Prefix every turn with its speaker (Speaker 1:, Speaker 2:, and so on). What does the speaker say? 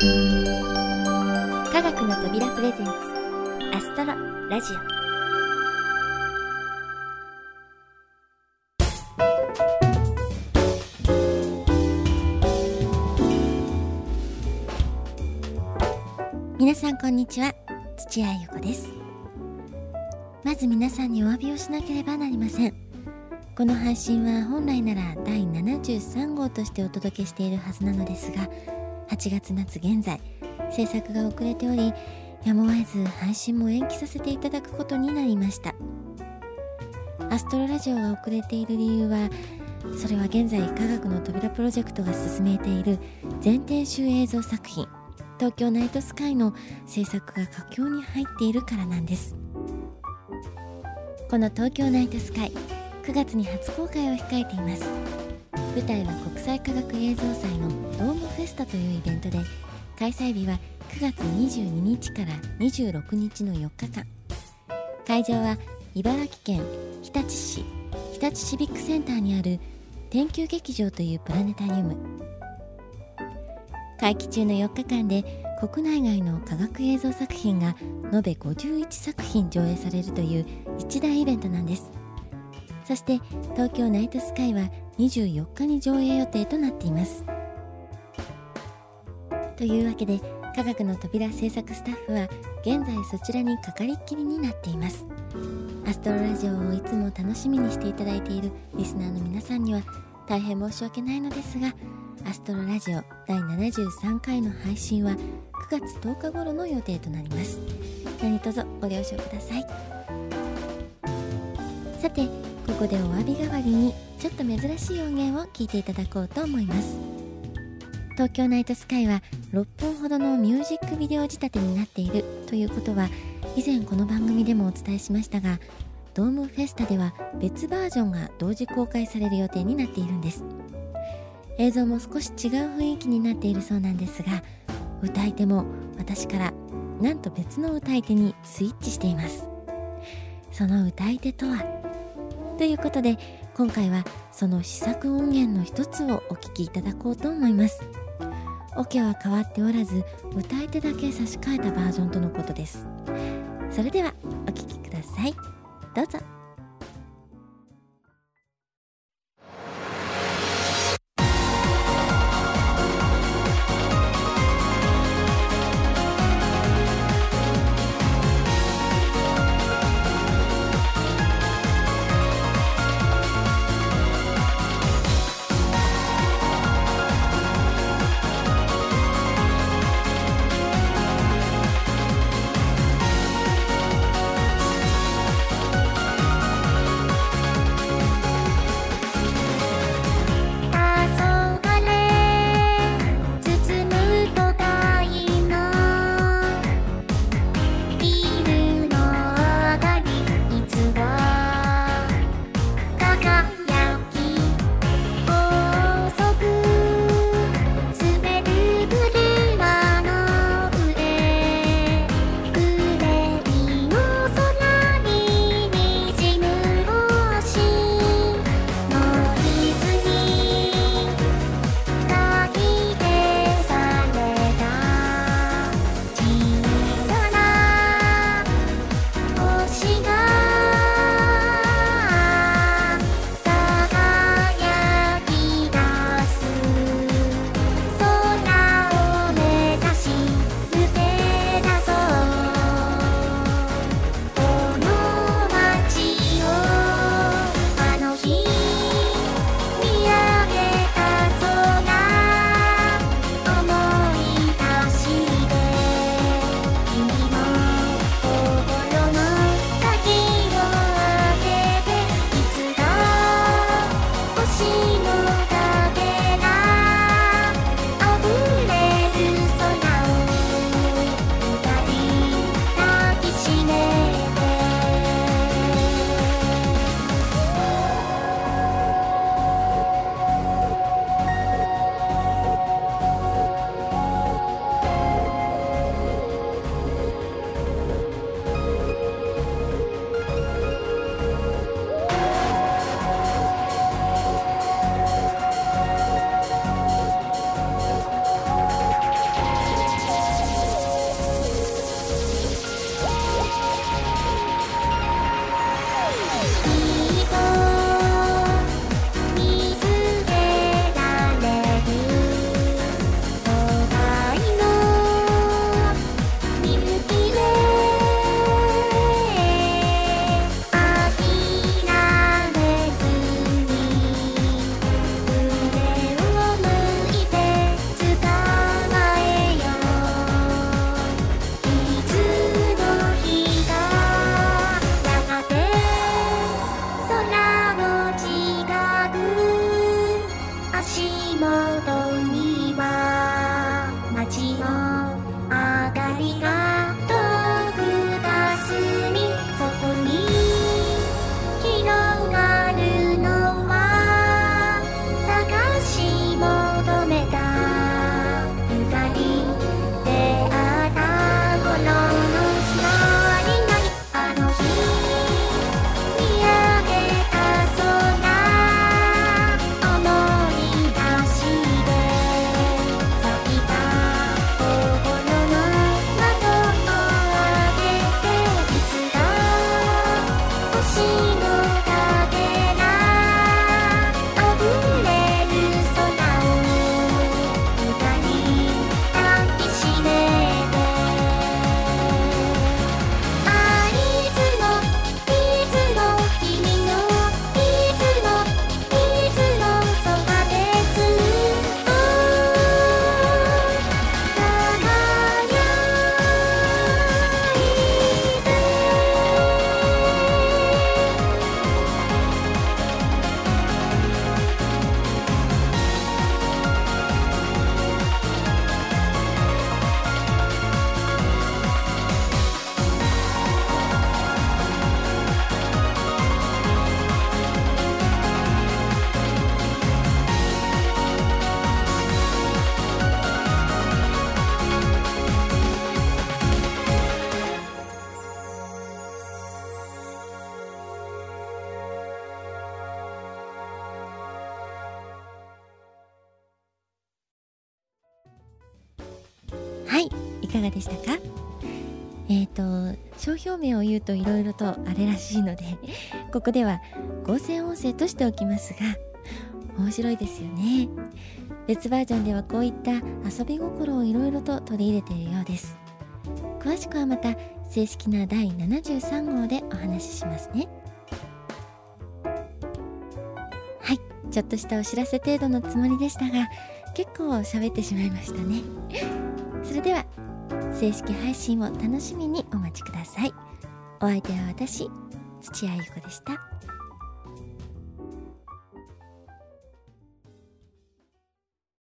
Speaker 1: 科学の扉プレゼンツアストロラジオ。皆さんこんにちは土屋ゆ子です。まず皆さんにお詫びをしなければなりません。この配信は本来なら第73号としてお届けしているはずなのですが8月末現在制作が遅れておりやむを得ず配信も延期させていただくことになりました。アストロラジオが遅れている理由はそれは現在科学の扉プロジェクトが進めている全編集映像作品東京ナイトスカイの制作が佳境に入っているからなんです。この東京ナイトスカイ9月に初公開を控えています。舞台は国際科学映像祭のドームフェスタというイベントで開催日は9月22日から26日の4日間。会場は茨城県日立市日立シビックセンターにある天球劇場というプラネタリウム。会期中の4日間で国内外の科学映像作品が延べ51作品上映されるという一大イベントなんです。そして東京ナイトスカイは24日に上映予定となっています。というわけで科学の扉制作スタッフは現在そちらにかかりっきりになっています。アストロラジオをいつも楽しみにしていただいているリスナーの皆さんには大変申し訳ないのですがアストロラジオ第73回の配信は9月10日頃の予定となります。何卒ご了承ください。さてここでお詫び代わりにちょっと珍しい音源を聞いていただこうと思います。東京ナイトスカイは6分ほどのミュージックビデオ仕立てになっているということは以前この番組でもお伝えしましたがドームフェスタでは別バージョンが同時公開される予定になっているんです。映像も少し違う雰囲気になっているそうなんですが歌い手も私からなんと別の歌い手にスイッチしています。その歌い手とはということで今回はその試作音源の一つをお聴きいただこうと思います。オケは変わっておらず歌い手だけ差し替えたバージョンとのことです。それではお聴きください。どうぞ。はいいかがでしたか？えっ、ー、と商標名を言うといろいろとあれらしいのでここでは合成音声としておきますが面白いですよね。別バージョンではこういった遊び心をいろいろと取り入れているようです。詳しくはまた正式な第73号でお話ししますね。はいちょっとしたお知らせ程度のつもりでしたが結構喋ってしまいましたね。それでは正式配信を楽しみにお待ちください。お相手は私土屋ゆ子でした。